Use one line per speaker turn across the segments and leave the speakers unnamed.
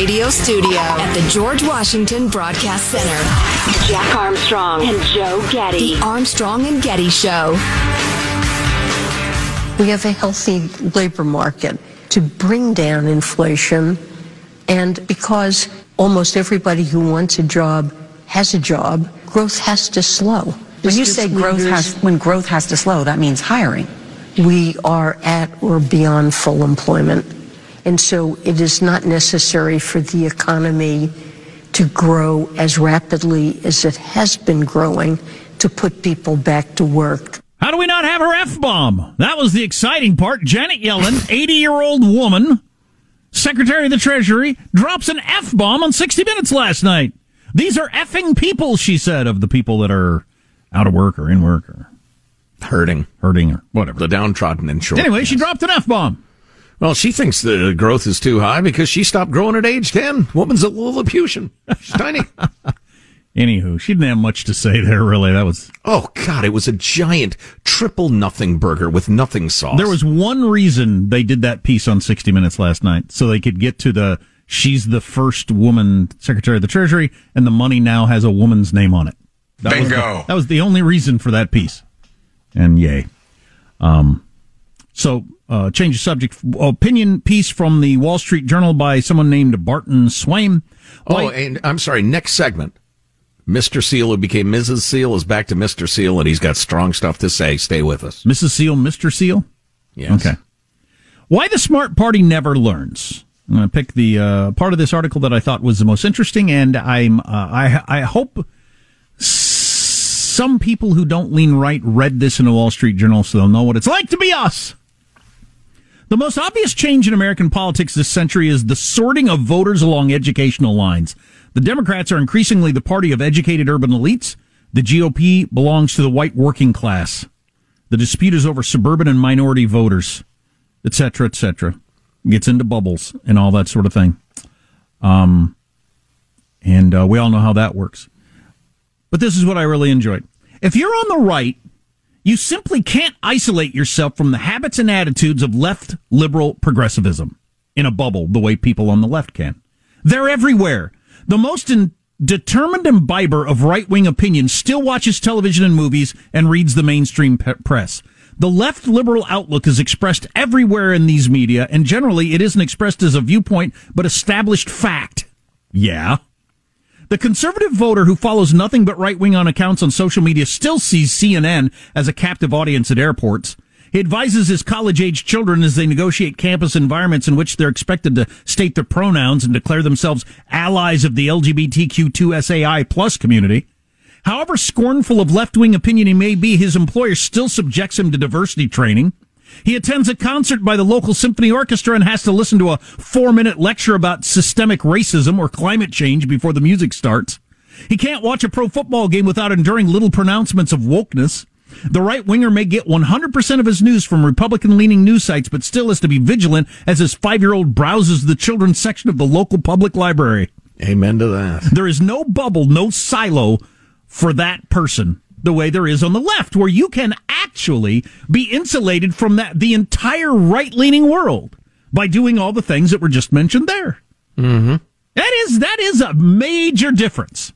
Radio Studio at the George Washington Broadcast Center,
Jack Armstrong and Joe Getty.
The Armstrong and Getty Show.
We have a healthy labor market to bring down inflation. And because almost everybody who wants a job has a job, growth has to slow.
When you say growth has, when growth has to slow, that means hiring.
we are at or beyond full employment. And so it is not necessary for the economy to grow as rapidly as it has been growing to put people back to work.
How do we not have her F bomb? That was the exciting part. Janet Yellen, 80 year old woman, Secretary of the Treasury, drops an F bomb on 60 Minutes last night. These are effing people, she said, of the people that are out of work or in work or
hurting,
hurting or whatever.
The downtrodden and short.
Anyway, she dropped an F bomb.
Well, she thinks the growth is too high because she stopped growing at age 10. Woman's a Lilliputian. She's tiny.
Anywho, she didn't have much to say there, really. That was.
Oh, God, it was a giant triple nothing burger with nothing sauce.
There was one reason they did that piece on 60 Minutes last night, so they could get to the she's the first woman Secretary of the Treasury, and the money now has a woman's name on it. That was
Bingo.
the- that was the only reason for that piece. And yay. Um, so, uh, change of subject. Opinion piece from the Wall Street Journal by someone named Barton Swaim.
Oh, and I'm sorry, next segment. Mr. Seal, who became Mrs. Seal, is back to Mr. Seal, and he's got strong stuff to say. Stay with us.
Mrs. Seal, Mr. Seal?
Yes.
Okay. Why the smart party never learns. I'm going to pick the uh, part of this article that I thought was the most interesting, and I'm uh, I I hope some people who don't lean right read this in the Wall Street Journal, so they'll know what it's like to be us. The most obvious change in American politics this century is the sorting of voters along educational lines. The Democrats are increasingly the party of educated urban elites. The GOP belongs to the white working class. The dispute is over suburban and minority voters, etc., cetera, et cetera. Gets into bubbles and all that sort of thing. Um, and uh, we all know how that works. But this is what I really enjoyed. If you're on the right, you simply can't isolate yourself from the habits and attitudes of left liberal progressivism in a bubble the way people on the left can. They're everywhere. The most in- determined imbiber of right wing opinion still watches television and movies and reads the mainstream pe- press. The left liberal outlook is expressed everywhere in these media, and generally it isn't expressed as a viewpoint, but established fact. Yeah. The conservative voter who follows nothing but right wing on accounts on social media still sees CNN as a captive audience at airports. He advises his college age children as they negotiate campus environments in which they're expected to state their pronouns and declare themselves allies of the LGBTQ2SAI plus community. However scornful of left wing opinion he may be, his employer still subjects him to diversity training. He attends a concert by the local symphony orchestra and has to listen to a four minute lecture about systemic racism or climate change before the music starts. He can't watch a pro football game without enduring little pronouncements of wokeness. The right winger may get 100% of his news from Republican leaning news sites, but still has to be vigilant as his five year old browses the children's section of the local public library.
Amen to that.
There is no bubble, no silo for that person the way there is on the left, where you can actually be insulated from that the entire right leaning world by doing all the things that were just mentioned there.
Mm-hmm.
That is that is a major difference.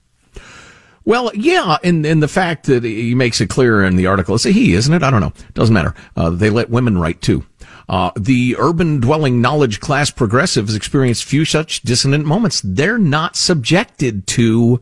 Well, yeah, and, and the fact that he makes it clear in the article, it's a he, isn't it? I don't know. Doesn't matter. Uh, they let women write too. Uh, the urban dwelling knowledge class progressives experience few such dissonant moments. They're not subjected to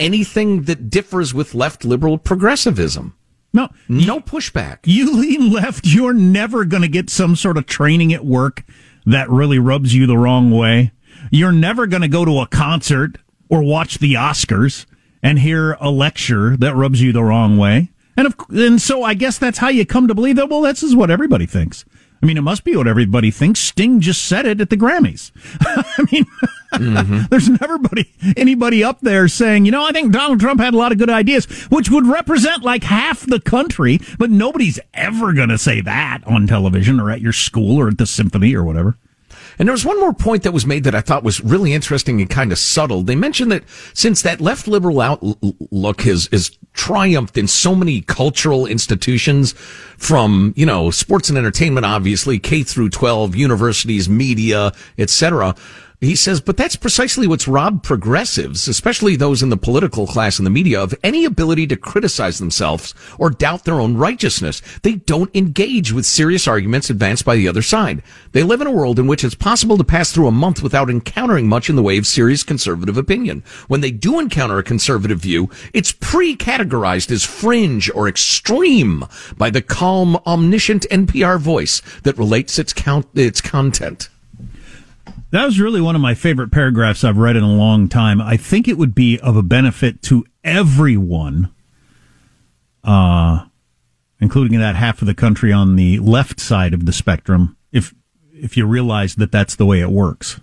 anything that differs with left liberal progressivism.
No,
no pushback.
You lean left, you're never going to get some sort of training at work that really rubs you the wrong way. You're never going to go to a concert or watch the Oscars and hear a lecture that rubs you the wrong way. And of, and so I guess that's how you come to believe that. Well, this is what everybody thinks. I mean, it must be what everybody thinks. Sting just said it at the Grammys. I mean, mm-hmm. there's never anybody, anybody up there saying, you know, I think Donald Trump had a lot of good ideas, which would represent like half the country, but nobody's ever going to say that on television or at your school or at the symphony or whatever.
And there was one more point that was made that I thought was really interesting and kind of subtle. They mentioned that since that left liberal outlook has, is triumphed in so many cultural institutions from, you know, sports and entertainment, obviously, K through 12, universities, media, etc he says, but that's precisely what's robbed progressives, especially those in the political class and the media, of any ability to criticize themselves or doubt their own righteousness. They don't engage with serious arguments advanced by the other side. They live in a world in which it's possible to pass through a month without encountering much in the way of serious conservative opinion. When they do encounter a conservative view, it's pre-categorized as fringe or extreme by the calm, omniscient NPR voice that relates its count, its content.
That was really one of my favorite paragraphs I've read in a long time. I think it would be of a benefit to everyone, uh, including that half of the country on the left side of the spectrum, if if you realize that that's the way it works.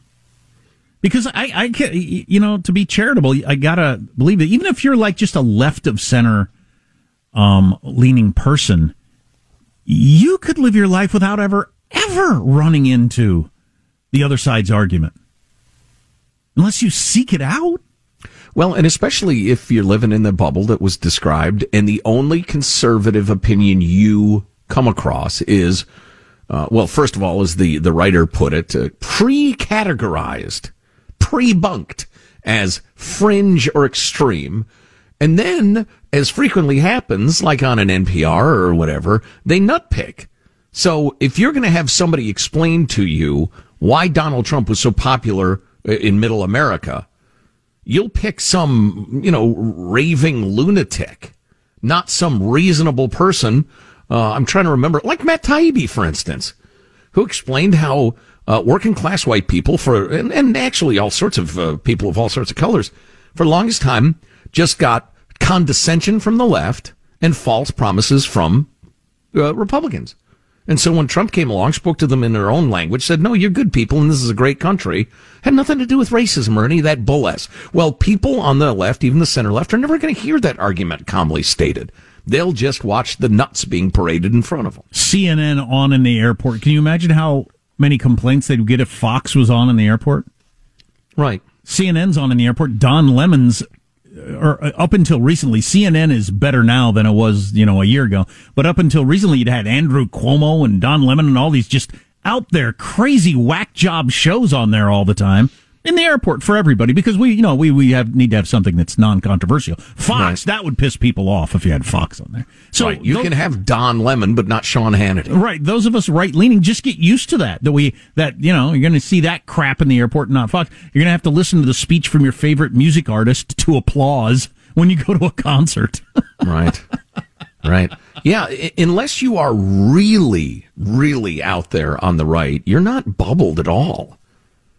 Because I, I can, you know, to be charitable, I gotta believe that even if you're like just a left of center, um, leaning person, you could live your life without ever, ever running into the other side's argument unless you seek it out.
Well, and especially if you're living in the bubble that was described, and the only conservative opinion you come across is, uh, well, first of all, as the, the writer put it, uh, pre-categorized, pre-bunked as fringe or extreme. And then, as frequently happens, like on an NPR or whatever, they nutpick. So if you're going to have somebody explain to you why Donald Trump was so popular in middle America, you'll pick some, you know, raving lunatic, not some reasonable person. Uh, I'm trying to remember, like Matt Taibbi, for instance, who explained how uh, working class white people for, and, and actually all sorts of uh, people of all sorts of colors, for the longest time, just got condescension from the left and false promises from uh, Republicans. And so when Trump came along, spoke to them in their own language, said, no, you're good people and this is a great country, had nothing to do with racism or any of that bull ass. Well, people on the left, even the center left, are never going to hear that argument calmly stated. They'll just watch the nuts being paraded in front of them.
CNN on in the airport. Can you imagine how many complaints they'd get if Fox was on in the airport?
Right.
CNN's on in the airport. Don Lemon's or uh, up until recently, CNN is better now than it was, you know, a year ago. But up until recently, you'd had Andrew Cuomo and Don Lemon and all these just out there crazy whack job shows on there all the time. In the airport for everybody because we, you know, we, we have need to have something that's non-controversial. Fox,
Right.
that would piss people off if you had Fox on there. So
right. You
tho-
can have Don Lemon, but not Sean Hannity.
Right. Those of us right leaning just get used to that. That we that you know you're going to see that crap in the airport, and not Fox. You're going to have to listen to the speech from your favorite music artist to applause when you go to a concert.
right. Right. Yeah. i- Unless you are really, really out there on the right, you're not bubbled at all.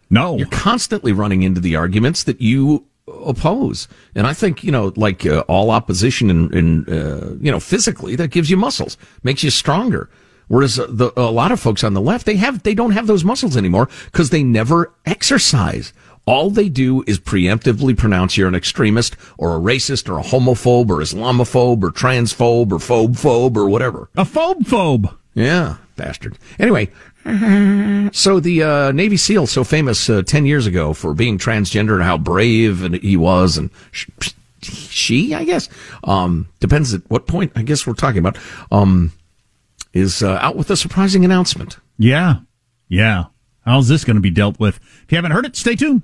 No.
You're constantly running into the arguments that you oppose. And I think, you know, like uh, all opposition in, in uh, you know, physically, that gives you muscles, makes you stronger. Whereas uh, the, a lot of folks on the left, they have, they don't have those muscles anymore because they never exercise. All they do is preemptively pronounce you're an extremist or a racist or a homophobe or Islamophobe or transphobe or phobe phobe or whatever.
A phobe phobe.
Yeah, bastard. Anyway, so the uh, Navy SEAL, so famous uh, 10 years ago for being transgender and how brave and he was, and sh- she, I guess, um, depends at what point, I guess we're talking about, um, is uh, out with a surprising announcement.
Yeah. Yeah. How's this going to be dealt with? If you haven't heard it, stay tuned.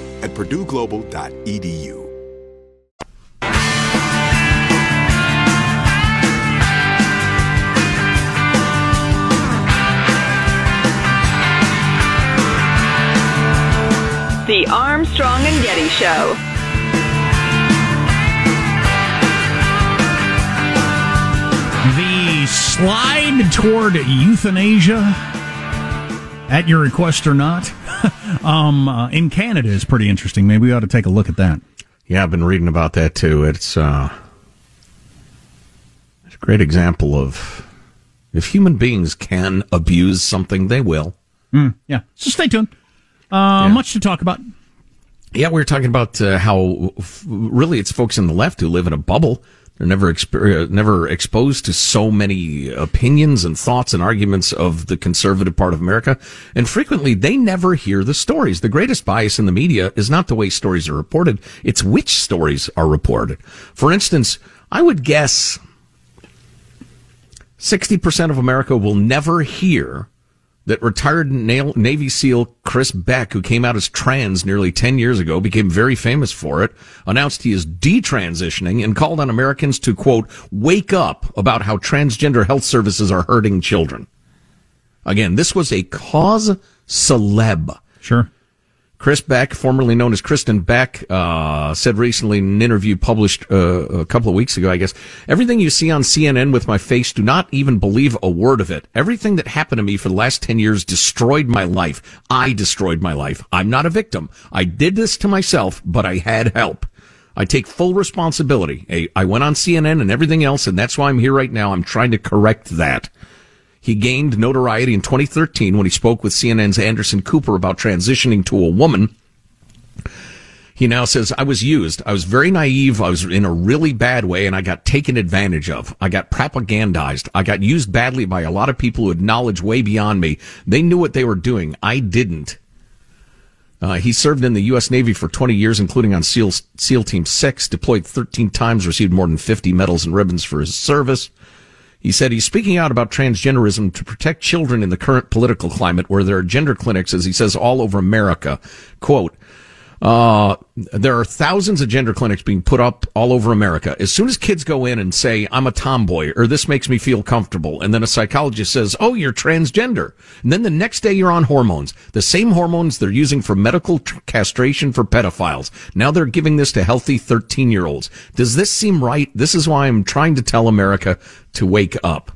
at purdueglobal.edu.
The Armstrong and Getty Show.
The slide toward euthanasia, at your request or not, um, uh, in Canada is pretty interesting. Maybe we ought to take a look at that.
Yeah, I've been reading about that too. It's, uh, it's a great example of if human beings can abuse something, they will.
Mm, yeah. So stay tuned. Uh, Much to talk about.
Yeah, we were talking about uh, how f- really it's folks in the left who live in a bubble. They're never exper- uh, never exposed to so many opinions and thoughts and arguments of the conservative part of America, and frequently they never hear the stories. The greatest bias in the media is not the way stories are reported; it's which stories are reported. For instance, I would guess sixty percent of America will never hear that retired Navy SEAL Chris Beck, who came out as trans nearly 10 years ago, became very famous for it, announced he is detransitioning and called on Americans to, quote, wake up about how transgender health services are hurting children. Again, this was a cause celeb.
Sure.
Chris Beck, formerly known as Kristin Beck, uh, said recently in an interview published uh, a couple of weeks ago, I guess, everything you see on CNN with my face, do not even believe a word of it. Everything that happened to me for the last 10 years destroyed my life. I destroyed my life. I'm not a victim. I did this to myself, but I had help. I take full responsibility. I went on CNN and everything else, and that's why I'm here right now. I'm trying to correct that. He gained notoriety in 2013 when he spoke with CNN's Anderson Cooper about transitioning to a woman. He now says, I was used. I was very naive. I was in a really bad way and I got taken advantage of. I got propagandized. I got used badly by a lot of people who had knowledge way beyond me. They knew what they were doing. I didn't. Uh, he served in the U.S. Navy for 20 years, including on SEAL, SEAL Team 6, deployed 13 times, received more than 50 medals and ribbons for his service. He said he's speaking out about transgenderism to protect children in the current political climate where there are gender clinics, as he says, all over America. Quote, uh, there are thousands of gender clinics being put up all over America. As soon as kids go in and say, I'm a tomboy, or this makes me feel comfortable, and then a psychologist says, oh, you're transgender. And then the next day you're on hormones. The same hormones they're using for medical castration for pedophiles. Now they're giving this to healthy 13 year olds. Does this seem right? This is why I'm trying to tell America to wake up.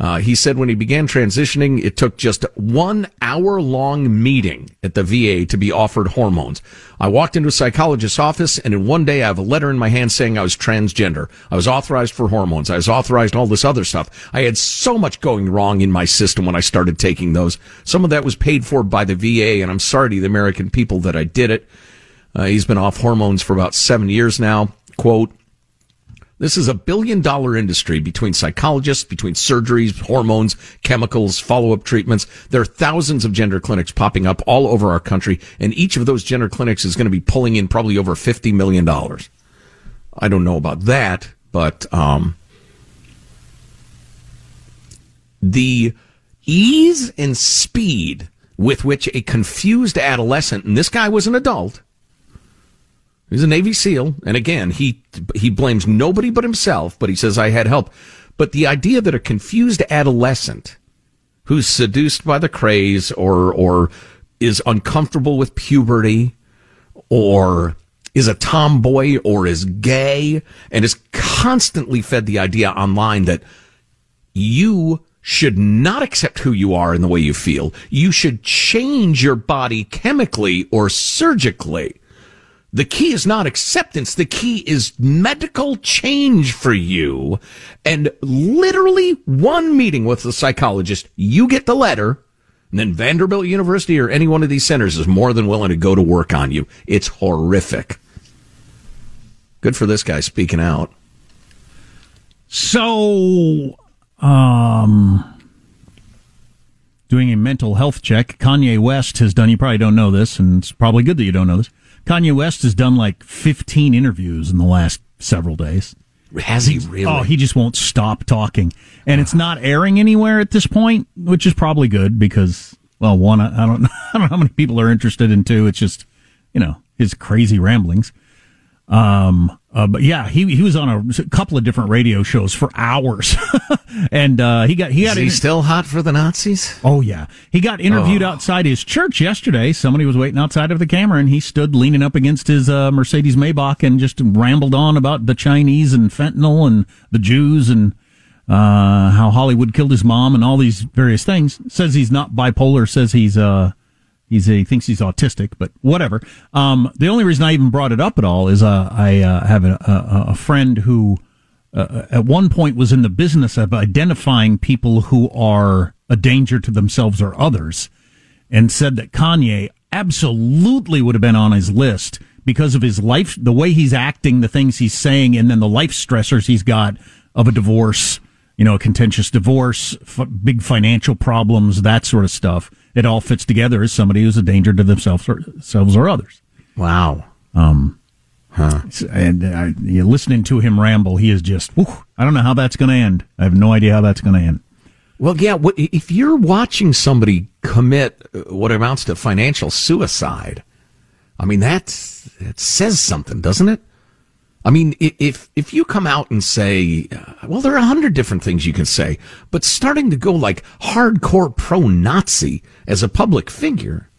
Uh, he said when he began transitioning, it took just one hour long meeting at the VA to be offered hormones. I walked into a psychologist's office and in one day I have a letter in my hand saying I was transgender. I was authorized for hormones. I was authorized all this other stuff. I had so much going wrong in my system when I started taking those. Some of that was paid for by the VA and I'm sorry to the American people that I did it. Uh, he's been off hormones for about seven years now. Quote, this is a billion dollar industry between psychologists, between surgeries, hormones, chemicals, follow up treatments. There are thousands of gender clinics popping up all over our country, and each of those gender clinics is going to be pulling in probably over $50 million. I don't know about that, but, um, the ease and speed with which a confused adolescent, and this guy was an adult, He's a Navy SEAL, and again, he he blames nobody but himself. But he says I had help. But the idea that a confused adolescent who's seduced by the craze or or is uncomfortable with puberty or is a tomboy or is gay and is constantly fed the idea online that you should not accept who you are and the way you feel. You should change your body chemically or surgically. The key is not acceptance. The key is medical change for you. And literally one meeting with the psychologist, you get the letter, and then Vanderbilt University or any one of these centers is more than willing to go to work on you. It's horrific. Good for this guy speaking out.
So, um, doing a mental health check, Kanye West has done, you probably don't know this, and it's probably good that you don't know this. Kanye West has done like 15 interviews in the last several days.
Has he really?
Oh, he just won't stop talking. And it's not airing anywhere at this point, which is probably good because, well, one, I don't, I don't know how many people are interested in two. It's just, you know, his crazy ramblings. Um, uh, but yeah, he he was on a, couple of different radio shows for hours, and uh, he got he got.
Is he in- still hot for the Nazis?
Oh yeah, he got interviewed oh. outside his church yesterday. Somebody was waiting outside of the camera, and he stood leaning up against his uh, Mercedes Maybach and just rambled on about the Chinese and fentanyl and the Jews and uh, how Hollywood killed his mom and all these various things. Says he's not bipolar. Says he's uh He's he thinks he's autistic, but whatever. Um, the only reason I even brought it up at all is uh, I uh, have a, a, a, friend who uh, at one point was in the business of identifying people who are a danger to themselves or others, and said that Kanye absolutely would have been on his list because of his life, the way he's acting, the things he's saying, and then the life stressors he's got of a divorce, you know, a contentious divorce, f- big financial problems, that sort of stuff it all fits together as somebody who's a danger to themselves or, themselves or others.
Wow.
Um, huh. And uh, you listening to him ramble, he is just, whew, I don't know how that's going to end. I have no idea how that's going to end.
Well, yeah, if you're watching somebody commit uh, what amounts to financial suicide, I mean, that, that says something, doesn't it? I mean, if if you come out and say, uh, well, there are a hundred different things you can say, but starting to go like hardcore pro-Nazi as a public figure,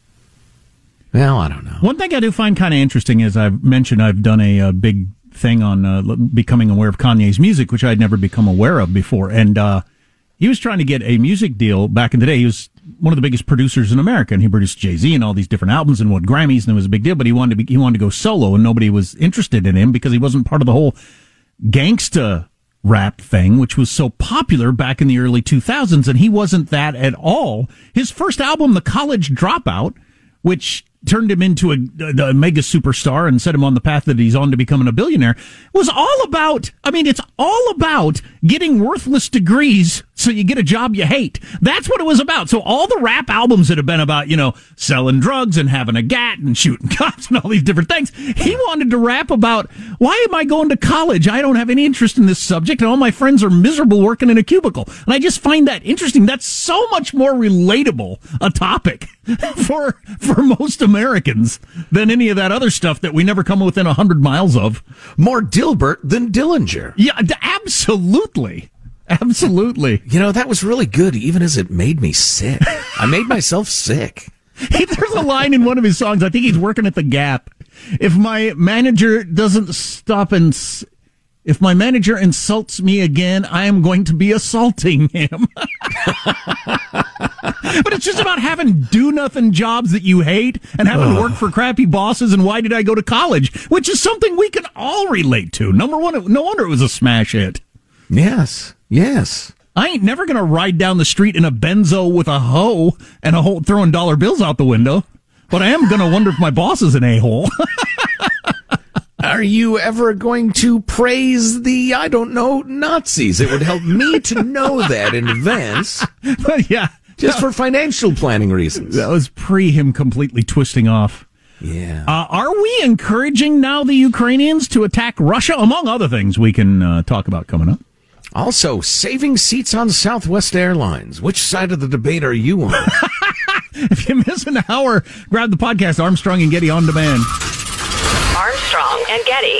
Well, I don't know.
One thing I do find kind of interesting is I've mentioned I've done a, a big thing on uh, becoming aware of Kanye's music, which I'd never become aware of before. And uh, he was trying to get a music deal back in the day. He was one of the biggest producers in America, and he produced Jay Z and all these different albums and won Grammys, and it was a big deal. But he wanted to be, he wanted to go solo, and nobody was interested in him because he wasn't part of the whole gangsta rap thing, which was so popular back in the early 2000s, and he wasn't that at all. His first album, The College Dropout, which turned him into a, a, mega superstar and set him on the path that he's on to becoming a billionaire was all about i mean it's all about getting worthless degrees so you get a job you hate that's what it was about so all the rap albums that have been about you know selling drugs and having a gat and shooting cops and all these different things he wanted to rap about why am i going to college i don't have any interest in this subject and all my friends are miserable working in a cubicle and i just find that interesting that's so much more relatable a topic for for most Americans than any of that other stuff that we never come within a hundred miles of.
More Dilbert than Dillinger.
Yeah, absolutely. Absolutely.
You know, that was really good, even as it made me sick. I made myself sick.
There's a line in one of his songs. I think he's working at the Gap. If my manager doesn't stop and if my manager insults me again, I am going to be assaulting him. but it's just about having do nothing jobs that you hate and having to work for crappy bosses and why did I go to college? Which is something we can all relate to. Number one, no wonder it was a smash hit.
Yes. Yes.
I ain't never going to ride down the street in a benzo with a hoe and a hole throwing dollar bills out the window. But I am going to wonder if my boss is an a hole.
Are you ever going to praise the, I don't know, Nazis? It would help me to know that in advance.
But yeah.
Just for financial planning reasons.
That was pre him completely twisting off.
Yeah.
Uh, are we encouraging now the Ukrainians to attack Russia? Among other things we can uh, talk about coming up.
Also, saving seats on Southwest Airlines. Which side of the debate are you on?
if you miss an hour, grab the podcast Armstrong and Getty on demand.
Armstrong and Getty.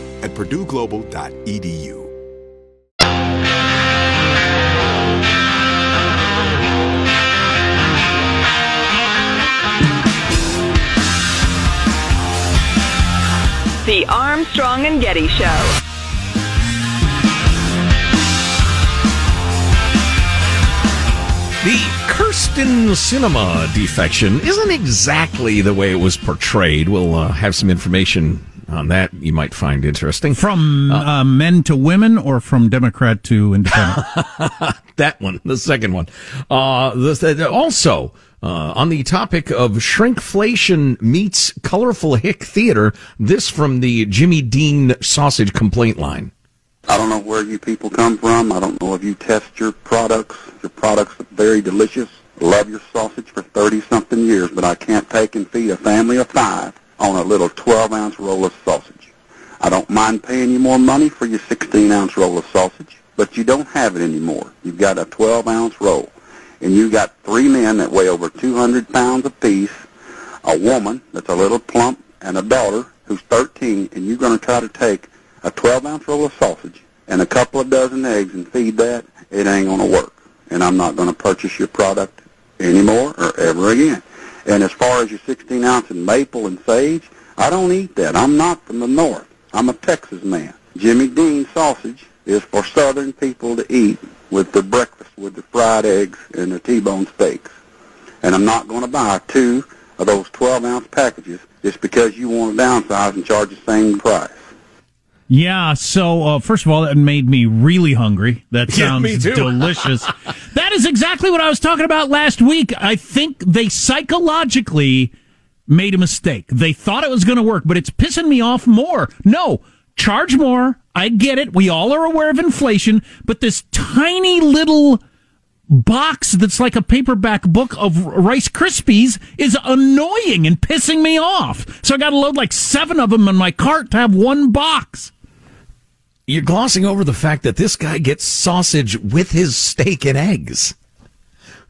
at purdueglobal.edu.
The Armstrong and Getty Show.
The Kyrsten Sinema defection isn't exactly the way it was portrayed. We'll uh, have some information on that you might find interesting.
From uh, uh, men to women or from Democrat to independent?
that one, the second one. Uh, the, also, Uh, on the topic of shrinkflation meets colorful hick theater, this from the Jimmy Dean sausage complaint line.
I don't know where you people come from. I don't know if you test your products. Your products are very delicious. Love your sausage for 30-something years, but I can't take and feed a family of five on a little 12-ounce roll of sausage. I don't mind paying you more money for your 16-ounce roll of sausage, but you don't have it anymore. You've got a 12-ounce roll and you've got three men that weigh over 200 pounds apiece, a woman that's a little plump, and a daughter who's 13, and you're going to try to take a 12-ounce roll of sausage and a couple of dozen eggs and feed that, it ain't going to work. And I'm not going to purchase your product anymore or ever again. And as far as your 16-ounce and maple and sage, I don't eat that. I'm not from the north. I'm a Texas man. Jimmy Dean sausage is for southern people to eat with the breakfast with the fried eggs and the T-bone steaks. And I'm not going to buy two of those 12-ounce packages just because you want to downsize and charge the same price.
Yeah, so uh, first of all, that made me really hungry. That sounds yeah, delicious. that is exactly what I was talking about last week. I think they psychologically made a mistake. They thought it was going to work, but it's pissing me off more. No, charge more. I get it. We all are aware of inflation, but this tiny little box that's like a paperback book of Rice Krispies is annoying and pissing me off. So I got to load like seven of them in my cart to have one box.
You're glossing over the fact that this guy gets sausage with his steak and eggs.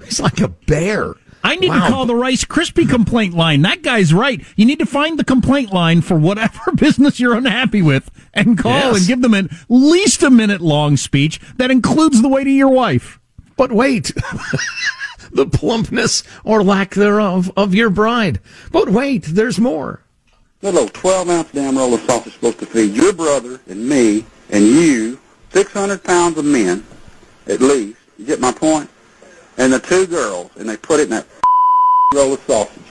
He's like a bear.
I need wow. to call the Rice Krispie complaint line. That guy's right. You need to find the complaint line for whatever business you're unhappy with and call yes. and give them at least a minute long speech that includes the way to your wife.
But wait. the plumpness or lack thereof of your bride. But wait, there's more.
Little 12 ounce damn roll of sausage supposed to feed your brother and me and you 600 pounds of men, at least. You get my point? and the two girls, and they put it in that roll of sausage.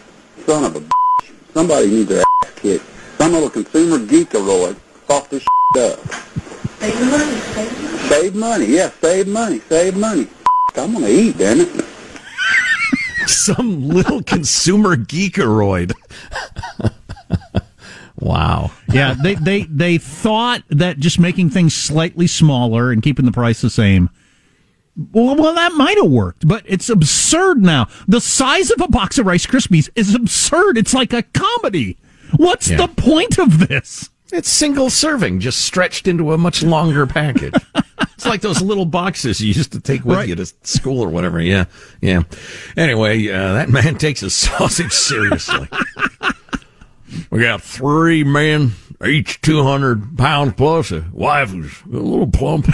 Son of a bitch. Somebody needs their ass kicked. Some little consumer geekaroid fucked this up.
Save money, save money.
Save money, yeah, save money, save money. I'm gonna eat, damn it.
Some little consumer geekaroid. Wow.
Yeah, they, they they thought that just making things slightly smaller and keeping the price the same well, well, that might have worked, but it's absurd now. The size of a box of Rice Krispies is absurd. It's like a comedy. What's yeah. the point of this?
It's single serving, just stretched into a much longer package. it's like those little boxes you used to take with right. you to school or whatever. Yeah, yeah. Anyway, uh, that man takes his sausage seriously. we got three men, each 200 pounds plus, a wife who's a little plump.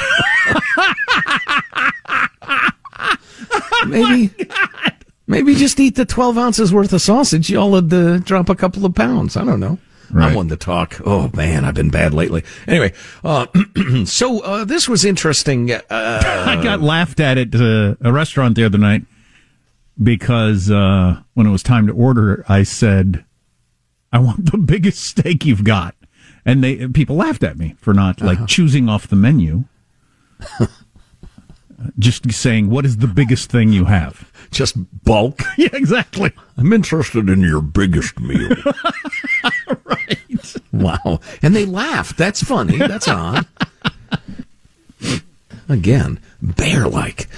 maybe, oh maybe just eat the 12 ounces worth of sausage. Y'all would uh, drop a couple of pounds. I don't know. Right. I'm one to talk. Oh man, I've been bad lately. Anyway, uh, so uh, this was interesting. Uh,
I got laughed at at uh, a restaurant the other night because uh, when it was time to order, I said, "I want the biggest steak you've got," and they people laughed at me for not like uh-huh. choosing off the menu just saying, what is the biggest thing you have?
Just bulk?
yeah, exactly.
I'm interested in your biggest meal.
right.
Wow. And they laughed. That's funny. That's odd. Again, bear like.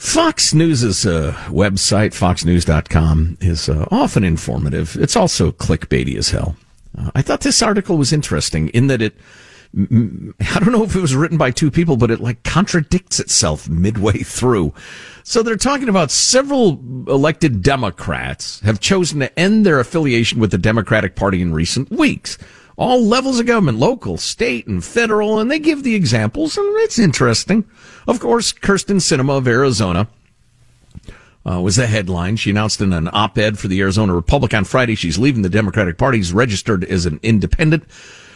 Fox News' uh, website, foxnews.com, is uh, often informative. It's also clickbaity as hell. Uh, I thought this article was interesting in that it I don't know if it was written by two people, but it like contradicts itself midway through. So they're talking about several elected Democrats have chosen to end their affiliation with the Democratic Party in recent weeks. All levels of government, local, state, and federal, and they give the examples, and it's interesting. Of course, Kyrsten Sinema of Arizona uh, was the headline. She announced in an op-ed for the Arizona Republic on Friday she's leaving the Democratic Party. She's registered as an independent.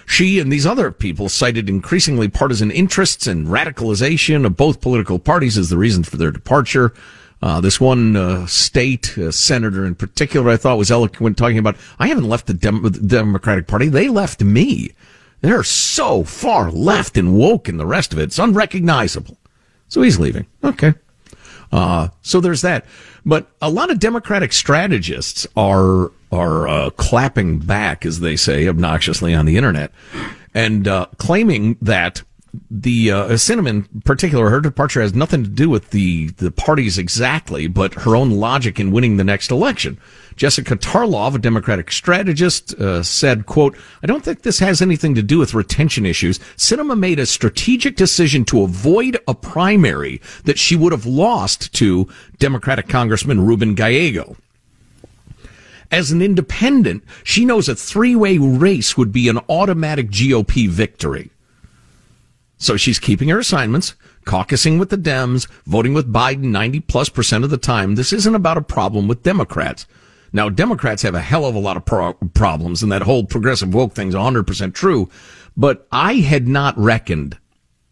She and these other people cited increasingly partisan interests and radicalization of both political parties as the reason for their departure. Uh, this one uh, state uh, senator in particular, I thought was eloquent, talking about, I haven't left the, Dem- Democratic Party. They left me. They're so far left and woke and the rest of it. It's unrecognizable. So he's leaving. Okay. Uh, so there's that. But a lot of Democratic strategists are are uh, clapping back, as they say, obnoxiously on the internet, and uh, claiming that the uh, in particular, her departure has nothing to do with the the parties exactly, but her own logic in winning the next election. Jessica Tarlov, a Democratic strategist, uh, said, quote, I don't think this has anything to do with retention issues. Sinema made a strategic decision to avoid a primary that she would have lost to Democratic Congressman Ruben Gallego. As an independent, she knows a three-way race would be an automatic GOP victory. So she's keeping her assignments, caucusing with the Dems, voting with Biden 90 plus percent of the time. This isn't about a problem with Democrats. Now, Democrats have a hell of a lot of pro- problems, and that whole progressive woke thing's 100% true. But I had not reckoned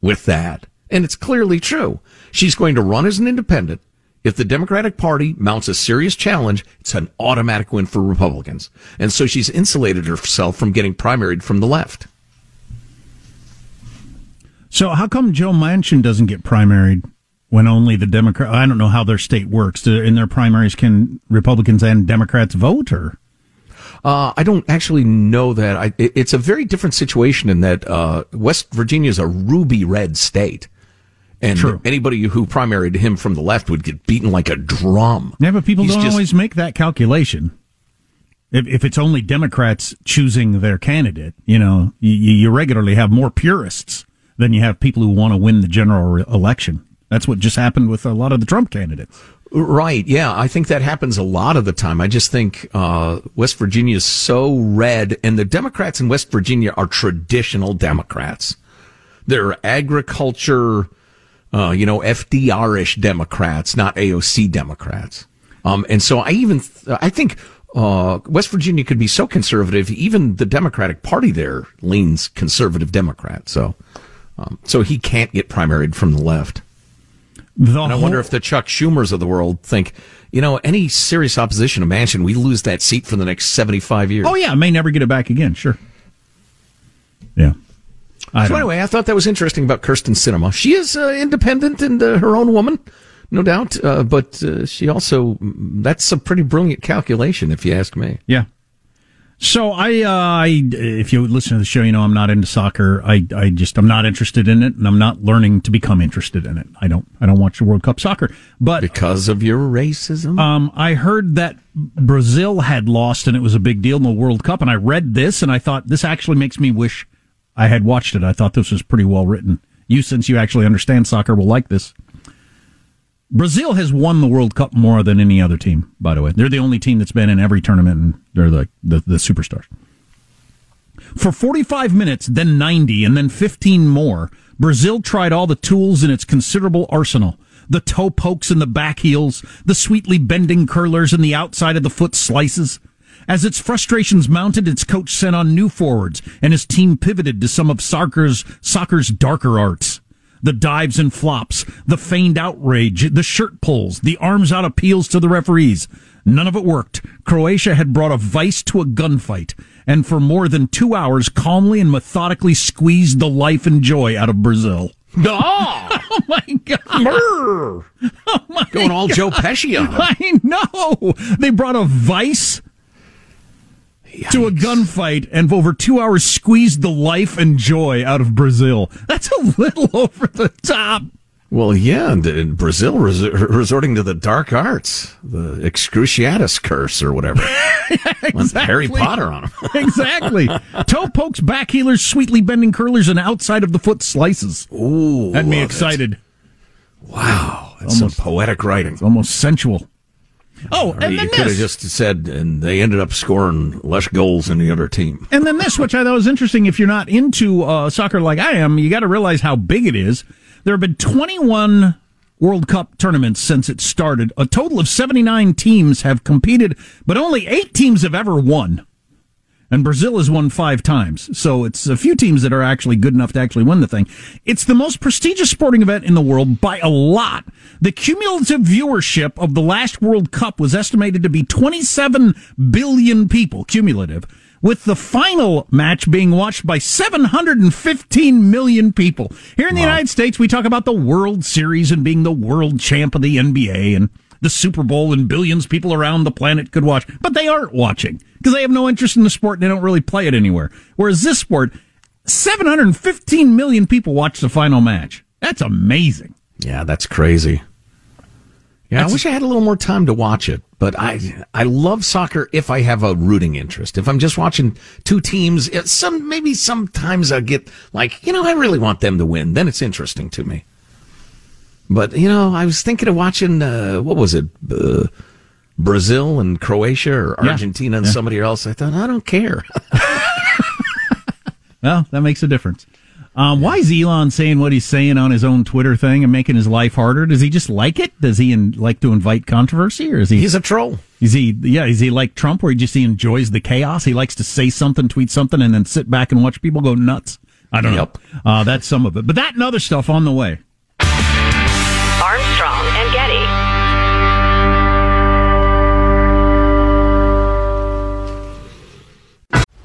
with that. And it's clearly true. She's going to run as an independent. If the Democratic Party mounts a serious challenge, it's an automatic win for Republicans. And so she's insulated herself from getting primaried from the left.
So how come Joe Manchin doesn't get primaried when only the Democrat? I don't know how their state works. In their primaries, can Republicans and Democrats vote, or?
Uh, I don't actually know that. I, it, it's a very different situation in that uh, West Virginia is a ruby red state. And
True.
anybody who primaried him from the left would get beaten like a drum.
Yeah, but people
He's
don't
just-
always make that calculation. If, if it's only Democrats choosing their candidate, you know, you, you regularly have more purists than you have people who want to win the general re- election. That's what just happened with a lot of the Trump candidates.
Right. Yeah. I think that happens a lot of the time. I just think, uh, West Virginia is so red and the Democrats in West Virginia are traditional Democrats. They're agriculture, uh, you know, FDR-ish Democrats, not AOC Democrats. Um, and so I even, th- I think, uh, West Virginia could be so conservative, even the Democratic Party there leans conservative Democrat. So, um, so he can't get primaried from the left.
The
And I
whole-
wonder if the Chuck Schumers of the world think, you know, any serious opposition to Manchin, we lose that seat for the next 75 years.
Oh yeah, may never get it back again. Sure. Yeah. I
so anyway, I thought that was interesting about Kyrsten Sinema. She is uh, independent and uh, her own woman, no doubt. Uh, but uh, she also, that's a pretty brilliant calculation, if you ask me.
Yeah. So I, uh, I, if you listen to the show, you know I'm not into soccer. I, I just I'm not interested in it, and I'm not learning to become interested in it. I don't, I don't watch the World Cup soccer. But
because of your racism,
um, I heard that Brazil had lost, and it was a big deal in the World Cup. And I read this, and I thought this actually makes me wish I had watched it. I thought this was pretty well written. You, since you actually understand soccer, will like this. Brazil has won the World Cup more than any other team, by the way. They're the only team that's been in every tournament, and they're like the, the superstars. For 45 minutes, then 90, and then 15 more, Brazil tried all the tools in its considerable arsenal. The toe pokes and the back heels, the sweetly bending curlers and the outside of the foot slices. As its frustrations mounted, its coach sent on new forwards, and his team pivoted to some of soccer's, soccer's darker arts. The dives and flops, the feigned outrage, the shirt pulls, the arms out appeals to the referees. None of it worked. Croatia had brought a vice to a gunfight, and for more than two hours calmly and methodically squeezed the life and joy out of Brazil. Ah! oh my god!
Brr.
Oh my
Going all
God.
Joe Pesci on.
I know. They brought a vice to a gunfight and for over two hours squeezed the life and joy out of Brazil. That's a little over the top.
Well, yeah, and in Brazil res- resorting to the dark arts, the excruciatus curse or whatever. Went Harry Potter on him.
exactly. Toe pokes, back healers, sweetly bending curlers, and outside of the foot slices.
Ooh,
Had me
love it.
excited.
Wow, that's
Almost-
some poetic writing.
It's almost sensual. Oh, and
you
then
could have just said, and they ended up scoring less goals than the other team.
And then this, which I thought was interesting. If you're not into uh, soccer like I am, you got to realize how big it is. There have been 21 World Cup tournaments since it started. A total of 79 teams have competed, but only eight teams have ever won. And Brazil has won five times. So it's a few teams that are actually good enough to actually win the thing. It's the most prestigious sporting event in the world by a lot. The cumulative viewership of the last World Cup was estimated to be 27 billion people, cumulative, with the final match being watched by 715 million people. Here in the United States, we talk about the World Series and being the world champ of the NBA and the Super Bowl and billions of people around the planet could watch, but they aren't watching because they have no interest in the sport and they don't really play it anywhere. Whereas this sport, 715 million people watch the final match. That's amazing.
Yeah, that's crazy. Yeah, That's I wish I had a little more time to watch it, but I I love soccer if I have a rooting interest. If I'm just watching two teams, eh, some maybe sometimes I get like, you know, I really want them to win. Then it's interesting to me. But you know, I was thinking of watching uh, what was it, uh, Brazil and Croatia or Argentina yeah. and yeah. somebody else. I thought I don't care.
well, that makes a difference. Um, why is Elon saying what he's saying on his own Twitter thing and making his life harder? Does he just like it? Does he in, like to invite controversy, or is he?
He's a troll.
Is he? Yeah, is he like Trump, where he just he enjoys the chaos? He likes to say something, tweet something, and then sit back and watch people go nuts. I don't yep. know. Uh, that's some of it, but that and other stuff on the way.
Armstrong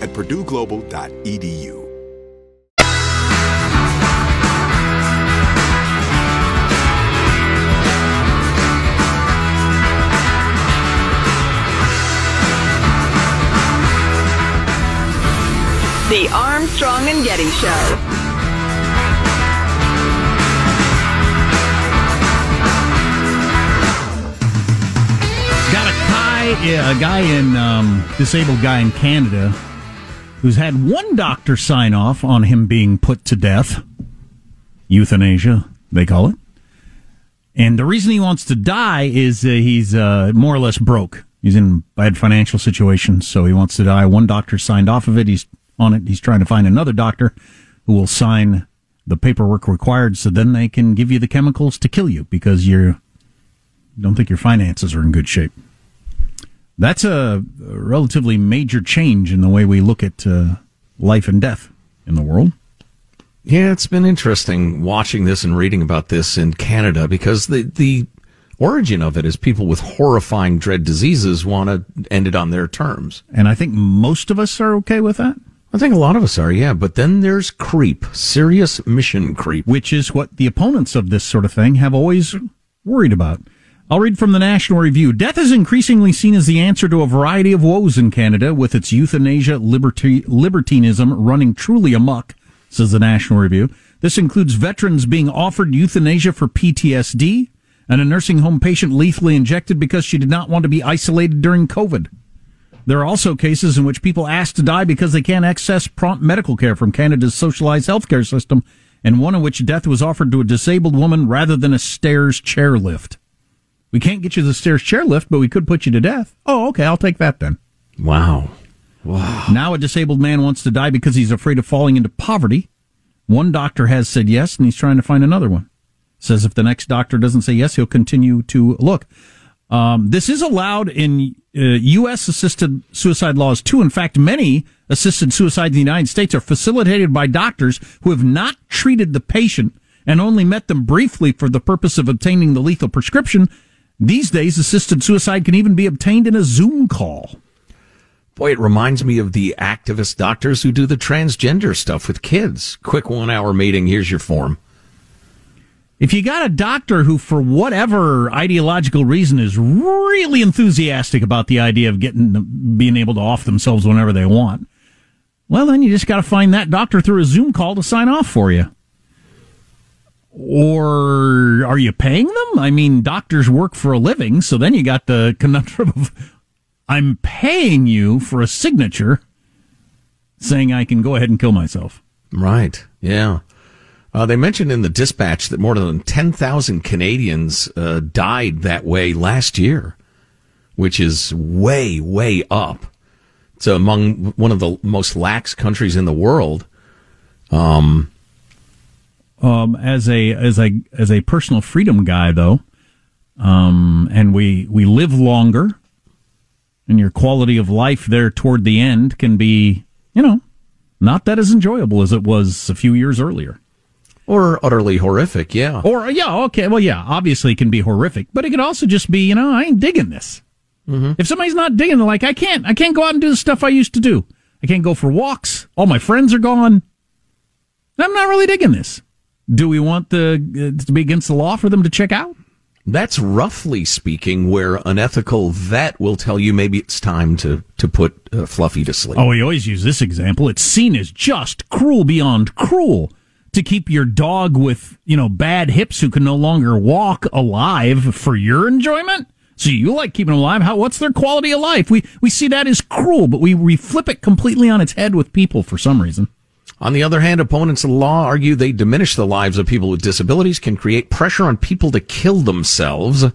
at purdueglobal.edu.
The Armstrong and Getty Show.
Got a guy, a guy in um, disabled guy in Canada who's had one doctor sign off on him being put to death. Euthanasia, they call it. And the reason he wants to die is uh, he's uh, more or less broke. He's in bad financial situations, so he wants to die. One doctor signed off of it. He's on it. He's trying to find another doctor who will sign the paperwork required so then they can give you the chemicals to kill you because you don't think your finances are in good shape. That's a, relatively major change in the way we look at uh, life and death in the world.
Yeah, it's been interesting watching this and reading about this in Canada because the the origin of it is people with horrifying dread diseases want to end it on their terms.
And I think most of us are okay with that.
I think a lot of us are, yeah. But then there's creep, serious mission creep.
Which is what the opponents of this sort of thing have always worried about. I'll read from the National Review. Death is increasingly seen as the answer to a variety of woes in Canada, with its euthanasia liberty, libertinism running truly amok, says the National Review. This includes veterans being offered euthanasia for PTSD and a nursing home patient lethally injected because she did not want to be isolated during COVID. There are also cases in which people asked to die because they can't access prompt medical care from Canada's socialized healthcare system and one in which death was offered to a disabled woman rather than a stairs chairlift. We can't get you the stairs chairlift, but we could put you to death. Oh, okay, I'll take that then.
Wow. Wow.
Now a disabled man wants to die because he's afraid of falling into poverty. One doctor has said yes, and he's trying to find another one. Says if the next doctor doesn't say yes, he'll continue to look. Um, this is allowed in uh, U.S. assisted suicide laws too. In fact, many assisted suicides in the United States are facilitated by doctors who have not treated the patient and only met them briefly for the purpose of obtaining the lethal prescription. These days, assisted suicide can even be obtained in a Zoom call.
Boy, it reminds me of the activist doctors who do the transgender stuff with kids. Quick one hour meeting, here's your form.
If you got a doctor who, for whatever ideological reason, is really enthusiastic about the idea of getting, being able to off themselves whenever they want, well, then you just got to find that doctor through a Zoom call to sign off for you. Or are you paying them? I mean, doctors work for a living, so then you got the conundrum of I'm paying you for a signature saying I can go ahead and kill myself.
Right. Yeah. Uh, they mentioned in the dispatch that more than 10,000 Canadians uh, died that way last year, which is way, way up. It's among one of the most lax countries in the world. Um,
um, as a as a as a personal freedom guy, though, um, and we we live longer, and your quality of life there toward the end can be, you know, not that as enjoyable as it was a few years earlier.
Or utterly horrific, yeah.
Or, yeah, okay, well, yeah, obviously it can be horrific, but it could also just be, you know, I ain't digging this. Mm-hmm. If somebody's not digging, like, I can't, I can't go out and do the stuff I used to do. I can't go for walks. All my friends are gone. I'm not really digging this. Do we want the uh, to be against the law for them to check out?
That's roughly speaking where an ethical vet will tell you maybe it's time to to put uh, Fluffy to sleep.
Oh, we always use this example. It's seen as just cruel beyond cruel to keep your dog with, you know, bad hips who can no longer walk alive for your enjoyment? So you like keeping them alive? How, what's their quality of life? We, we see that as cruel, but we, we flip it completely on its head with people for some reason.
On the other hand, opponents of the law argue they diminish the lives of people with disabilities, can create pressure on people to kill themselves.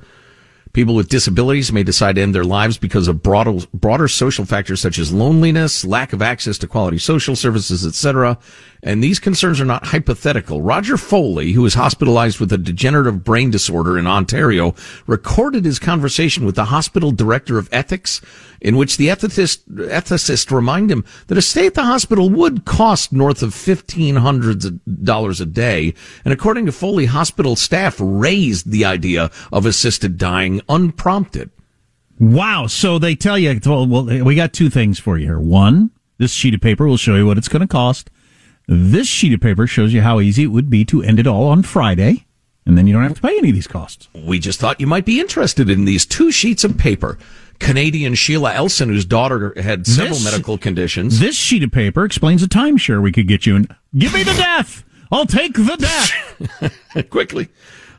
People with disabilities may decide to end their lives because of broader, broader social factors such as loneliness, lack of access to quality social services, etc. And these concerns are not hypothetical. Roger Foley, who was hospitalized with a degenerative brain disorder in Ontario, recorded his conversation with the hospital director of ethics in which the ethicist, ethicist reminded him that a stay at the hospital would cost north of $1,500 a day. And according to Foley, hospital staff raised the idea of assisted dying unprompted.
Wow. So they tell you, well, well, we got two things for you here. One, this sheet of paper will show you what it's going to cost. This sheet of paper shows you how easy it would be to end it all on Friday. And then you don't have to pay any of these costs.
We just thought you might be interested in these two sheets of paper. Canadian Sheila Elson, whose daughter had several this, medical conditions.
This sheet of paper explains a timeshare we could get you. And give me the death. I'll take the death.
Quickly.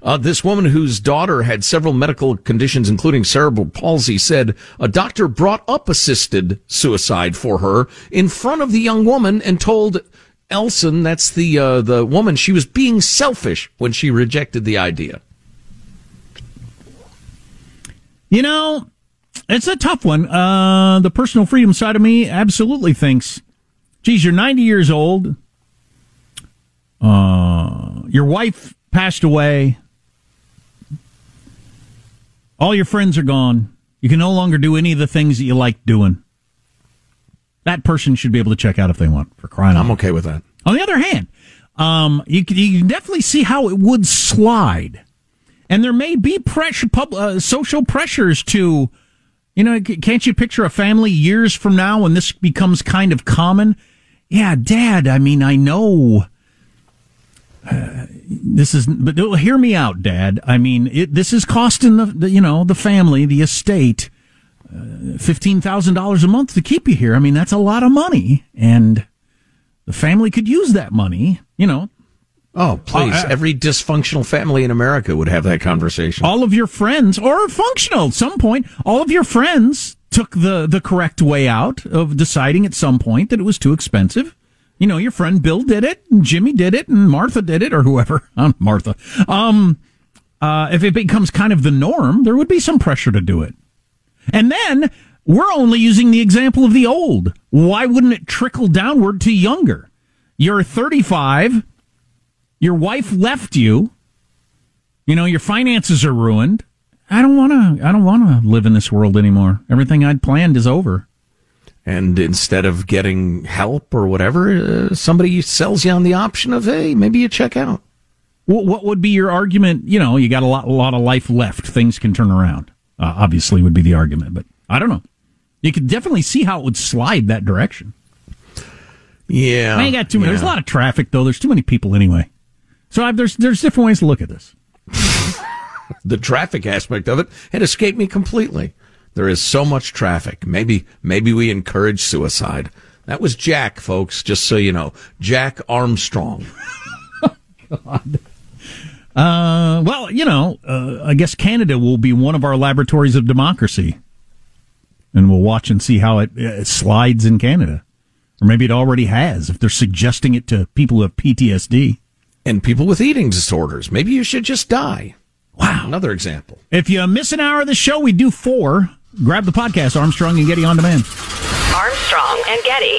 Uh, this woman whose daughter had several medical conditions, including cerebral palsy, said a doctor brought up assisted suicide for her in front of the young woman and told Elson, that's the uh, the woman, she was being selfish when she rejected the idea.
You know, it's a tough one. Uh, the personal freedom side of me absolutely thinks, geez, you're 90 years old. Uh, your wife passed away. All your friends are gone. You can no longer do any of the things that you like doing. That person should be able to check out if they want for crying out.
I'm okay with that.
On the other hand, um, you can, you can definitely see how it would slide. And there may be pressure, pub, uh, social pressures to, you know, can't you picture a family years from now when this becomes kind of common? Yeah, dad, I mean, I know. Uh, this is, but hear me out, Dad. I mean, it, this is costing the, the, you know, the family, the estate, uh, fifteen thousand dollars a month to keep you here. I mean, that's a lot of money, and the family could use that money. You know,
Oh, please. Uh, Every dysfunctional family in America would have that conversation.
All of your friends, or functional at some point, all of your friends took the, the correct way out of deciding at some point that it was too expensive You know, your friend Bill did it, and Jimmy did it, and Martha did it, or whoever. Um, Martha. Um, uh, if it becomes kind of the norm, there would be some pressure to do it. And then we're only using the example of the old. Why wouldn't it trickle downward to younger? You're 35. Your wife left you. You know, your finances are ruined. I don't want to, I don't want to live in this world anymore. Everything I'd planned is over.
And instead of getting help or whatever, uh, somebody sells you on the option of, hey, maybe you check out.
What, what would be your argument? You know, you got a lot, a lot of life left. Things can turn around. Uh, obviously, would be the argument, but I don't know. You could definitely see how it would slide that direction.
Yeah,
I ain't got too many.
yeah.
There's a lot of traffic though. There's too many people anyway. So I've, there's there's different ways to look at this.
the traffic aspect of it had escaped me completely. There is so much traffic. Maybe maybe we encourage suicide. That was Jack, folks. Just so you know, Jack Armstrong.
God. Uh, well, you know, uh, I guess Canada will be one of our laboratories of democracy, and we'll watch and see how it, it slides in Canada, or maybe it already has. If they're suggesting it to people who have PTSD
and people with eating disorders, maybe you should just die.
Wow,
another example.
If you miss an hour of the show, we do four. Grab the podcast, Armstrong and Getty on demand.
Armstrong and Getty.